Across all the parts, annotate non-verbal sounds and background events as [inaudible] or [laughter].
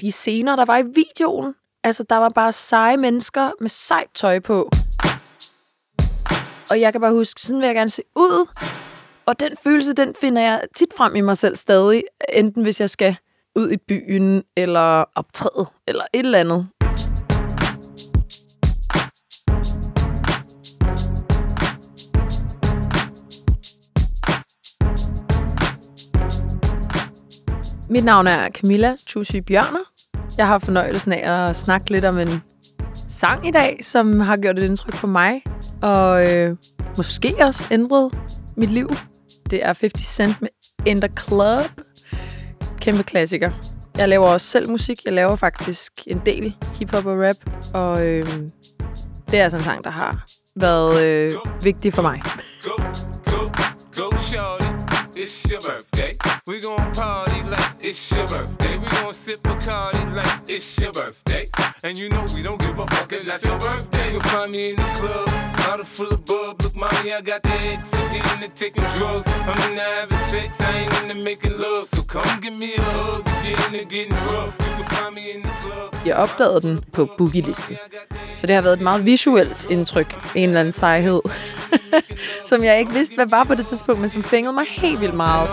de scener, der var i videoen. Altså, der var bare seje mennesker med sejt tøj på. Og jeg kan bare huske, sådan vil jeg gerne se ud. Og den følelse, den finder jeg tit frem i mig selv stadig. Enten hvis jeg skal ud i byen, eller optræde, eller et eller andet. Mit navn er Camilla Tusi Bjørner. Jeg har fornøjelsen af at snakke lidt om en sang i dag, som har gjort et indtryk på mig, og øh, måske også ændret mit liv. Det er 50 Cent med In The Club. Kæmpe klassiker. Jeg laver også selv musik. Jeg laver faktisk en del hiphop og rap, og øh, det er sådan en sang, der har været øh, vigtig for mig. Go, go, go, go, It's your birthday. We gon' party like it's your birthday. We gon' sip a Bacardi like it's your birthday. And you know we don't give a fuck, it's not your birthday. You'll find me in the club, bottle full of bub. Look, mommy, I got the X. I'm getting to taking drugs. I'm into having sex, I ain't into making love. So come give me a hug, get into getting rough. You can find me in the club. Jeg opdagede den på boogie-listen. Så det har været et meget visuelt indtryk, en eller anden sejhed. [laughs] som jeg ikke vidste, hvad var på det tidspunkt, men som fængede mig helt vildt meget.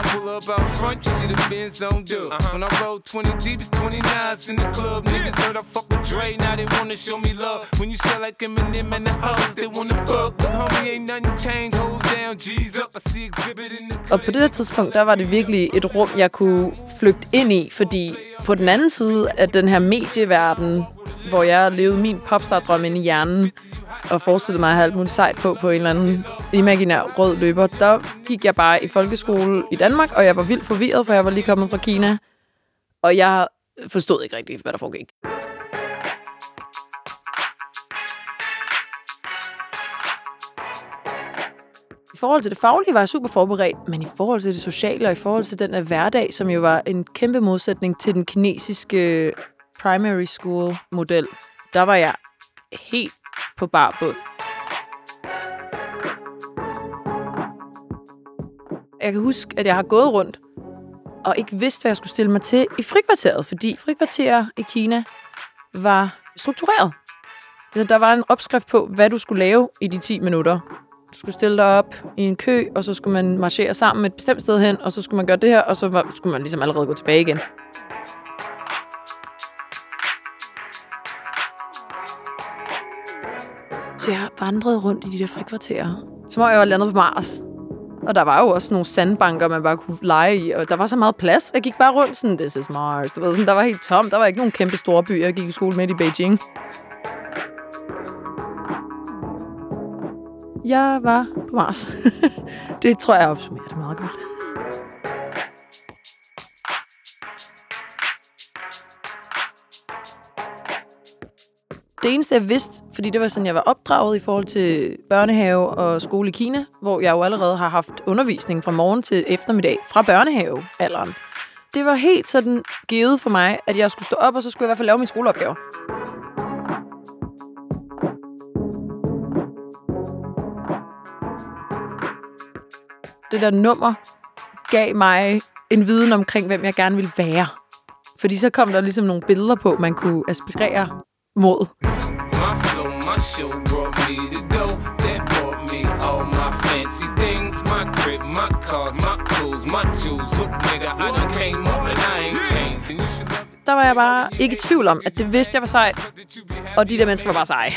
Og på det tidspunkt, der var det virkelig et rum, jeg kunne flygte ind i, fordi på den anden side af den her medieverden, hvor jeg levede min popstar-drøm ind i hjernen, og forestillede mig at have alt muligt sejt på på en eller anden imaginær rød løber, der gik jeg bare i folkeskole i Danmark, og jeg var vildt forvirret, for jeg var lige kommet fra Kina. Og jeg forstod ikke rigtigt, hvad der foregik. I forhold til det faglige var jeg super forberedt, men i forhold til det sociale og i forhold til den af hverdag, som jo var en kæmpe modsætning til den kinesiske primary school model, der var jeg helt på bar bund. Jeg kan huske, at jeg har gået rundt og ikke vidste, hvad jeg skulle stille mig til i frikvarteret, fordi frikvarterer i Kina var struktureret. Altså, der var en opskrift på, hvad du skulle lave i de 10 minutter. Du skulle stille dig op i en kø, og så skulle man marchere sammen et bestemt sted hen, og så skulle man gøre det her, og så var, skulle man ligesom allerede gå tilbage igen. Så jeg vandrede rundt i de der frikvarterer. Som om jeg var landet på Mars. Og der var jo også nogle sandbanker, man bare kunne lege i, og der var så meget plads. Jeg gik bare rundt sådan, this is Mars. Du ved, sådan, der var helt tom. Der var ikke nogen kæmpe store byer. Jeg gik i skole midt i Beijing. Jeg var på Mars. [laughs] det tror jeg opsummerer det meget godt. Det eneste, jeg vidste, fordi det var sådan, jeg var opdraget i forhold til børnehave og skole i Kina, hvor jeg jo allerede har haft undervisning fra morgen til eftermiddag fra børnehavealderen. Det var helt sådan givet for mig, at jeg skulle stå op, og så skulle jeg i hvert fald lave min skoleopgaver. Det der nummer gav mig en viden omkring, hvem jeg gerne ville være. Fordi så kom der ligesom nogle billeder på, man kunne aspirere mod. I I ain't. Der var jeg bare ikke i tvivl om, at det vidste jeg var sej. Og de der mennesker var bare seje. [laughs]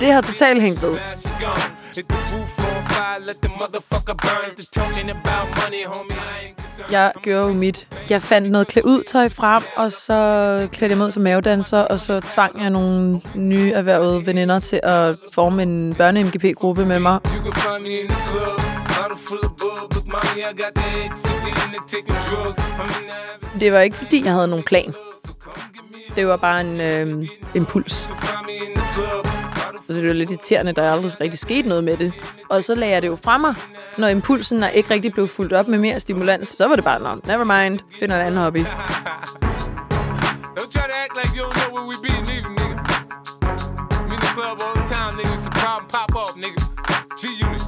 det har totalt hængt ved. Jeg gjorde jo mit. Jeg fandt noget klæd ud tøj frem, og så klædte jeg ud som mavedanser, og så tvang jeg nogle nye erhvervede veninder til at forme en børne-MGP-gruppe med mig. Det var ikke fordi, jeg havde nogen plan. Det var bare en øh, impuls. Så det var lidt irriterende, der aldrig rigtig skete noget med det. Og så lagde jeg det jo fra mig når impulsen er ikke rigtig blev fuldt op med mere stimulans, så var det bare, no, never mind, finder en anden hobby. [laughs] Don't try to act like you know where we be even, nigga. I'm in the all the time, nigga. It's problem, pop up, nigga. G-Unit.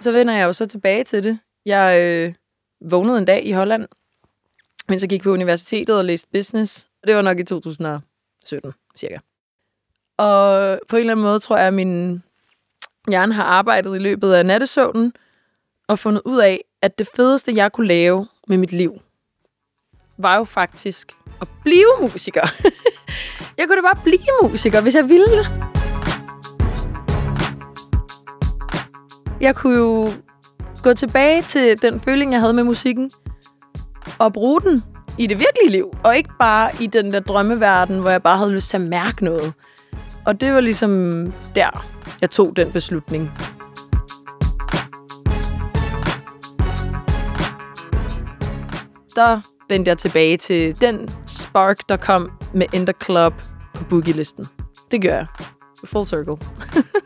Så vender jeg jo så tilbage til det. Jeg øh, vågnede en dag i Holland, men så gik på universitetet og læste business. Det var nok i 2017, cirka. Og på en eller anden måde tror jeg, at min hjerne har arbejdet i løbet af nattesøvnen og fundet ud af, at det fedeste, jeg kunne lave med mit liv, var jo faktisk at blive musiker. [laughs] jeg kunne da bare blive musiker, hvis jeg ville. Jeg kunne jo gå tilbage til den føling, jeg havde med musikken, at bruge den i det virkelige liv, og ikke bare i den der drømmeverden, hvor jeg bare havde lyst til at mærke noget. Og det var ligesom der, jeg tog den beslutning. Der vendte jeg tilbage til den spark, der kom med Ender Club på boogie-listen. Det gør jeg. Full circle. [laughs]